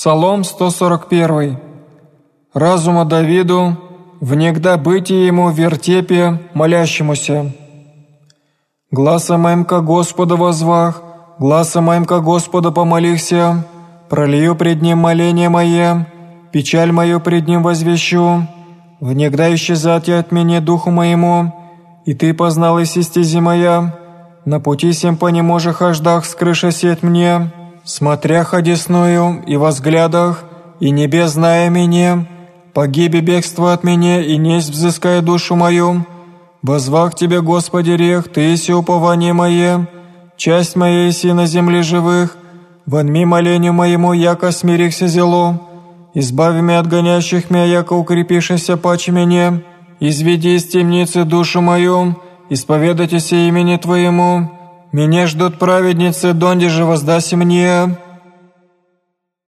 Псалом 141. Разума Давиду, внегда бытие ему вертепе, молящемуся. Гласа моим ко Господу возвах, гласа моим ко Господу помолихся, пролью пред Ним моление мое, печаль мою пред Ним возвещу, внегда исчезать от меня духу моему, и Ты познал и стези моя, на пути сем по неможах хождах скрыша сеть мне, смотря ходесную и во взглядах, и небес зная меня, погиби бегство от меня, и несть взыская душу мою. Возвах Тебе, Господи, рех, Ты еси упование мое, часть моя еси на земле живых, вонми молению моему, яко смирихся зело, избави меня от гонящих меня, яко укрепишься паче меня, изведи из темницы душу мою, исповедайтесь имени Твоему, меня ждут праведницы, донде же воздаси мне,